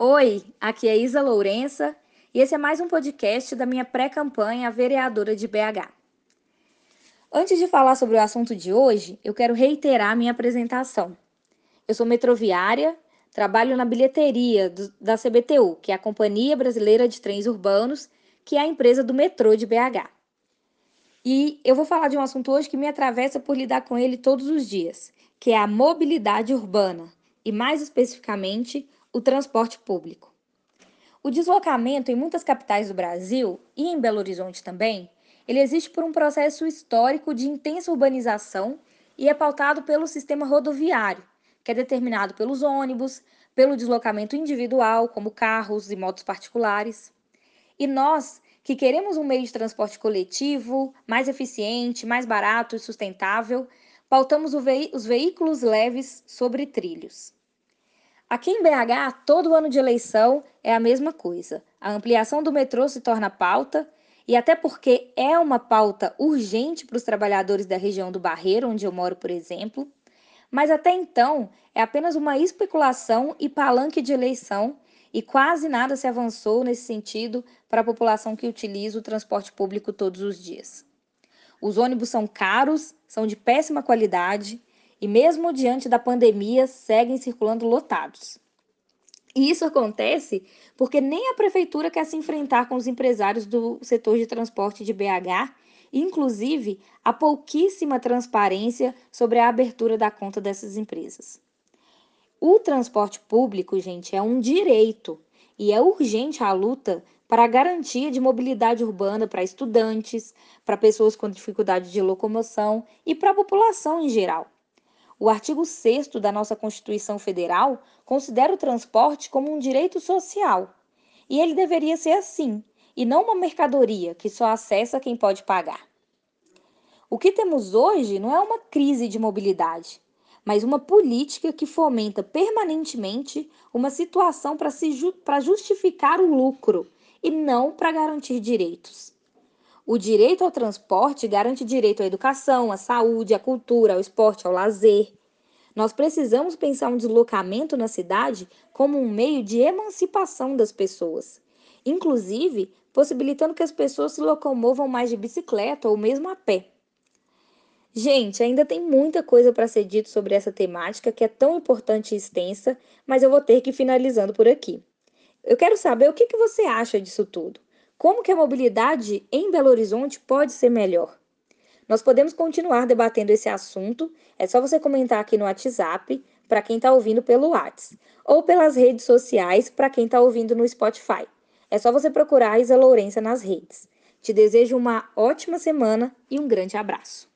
Oi, aqui é Isa Lourença e esse é mais um podcast da minha pré-campanha vereadora de BH. Antes de falar sobre o assunto de hoje, eu quero reiterar minha apresentação. Eu sou metroviária, trabalho na bilheteria do, da CBTU, que é a Companhia Brasileira de Trens Urbanos, que é a empresa do metrô de BH. E eu vou falar de um assunto hoje que me atravessa por lidar com ele todos os dias, que é a mobilidade urbana, e mais especificamente, o transporte público. O deslocamento em muitas capitais do Brasil e em Belo Horizonte também, ele existe por um processo histórico de intensa urbanização e é pautado pelo sistema rodoviário, que é determinado pelos ônibus, pelo deslocamento individual, como carros e motos particulares. E nós, que queremos um meio de transporte coletivo, mais eficiente, mais barato e sustentável, pautamos os veículos leves sobre trilhos. Aqui em BH, todo ano de eleição é a mesma coisa. A ampliação do metrô se torna pauta, e até porque é uma pauta urgente para os trabalhadores da região do Barreiro, onde eu moro, por exemplo. Mas até então, é apenas uma especulação e palanque de eleição, e quase nada se avançou nesse sentido para a população que utiliza o transporte público todos os dias. Os ônibus são caros, são de péssima qualidade, e mesmo diante da pandemia seguem circulando lotados. E isso acontece porque nem a prefeitura quer se enfrentar com os empresários do setor de transporte de BH, inclusive há pouquíssima transparência sobre a abertura da conta dessas empresas. O transporte público, gente, é um direito e é urgente a luta para a garantia de mobilidade urbana para estudantes, para pessoas com dificuldade de locomoção e para a população em geral. O artigo 6 da nossa Constituição Federal considera o transporte como um direito social. E ele deveria ser assim, e não uma mercadoria que só acessa quem pode pagar. O que temos hoje não é uma crise de mobilidade, mas uma política que fomenta permanentemente uma situação para ju justificar o lucro e não para garantir direitos. O direito ao transporte garante direito à educação, à saúde, à cultura, ao esporte, ao lazer. Nós precisamos pensar um deslocamento na cidade como um meio de emancipação das pessoas, inclusive possibilitando que as pessoas se locomovam mais de bicicleta ou mesmo a pé. Gente, ainda tem muita coisa para ser dito sobre essa temática que é tão importante e extensa, mas eu vou ter que ir finalizando por aqui. Eu quero saber o que, que você acha disso tudo. Como que a mobilidade em Belo Horizonte pode ser melhor? Nós podemos continuar debatendo esse assunto, é só você comentar aqui no WhatsApp para quem está ouvindo pelo WhatsApp, ou pelas redes sociais para quem está ouvindo no Spotify. É só você procurar a Isa Lourença nas redes. Te desejo uma ótima semana e um grande abraço.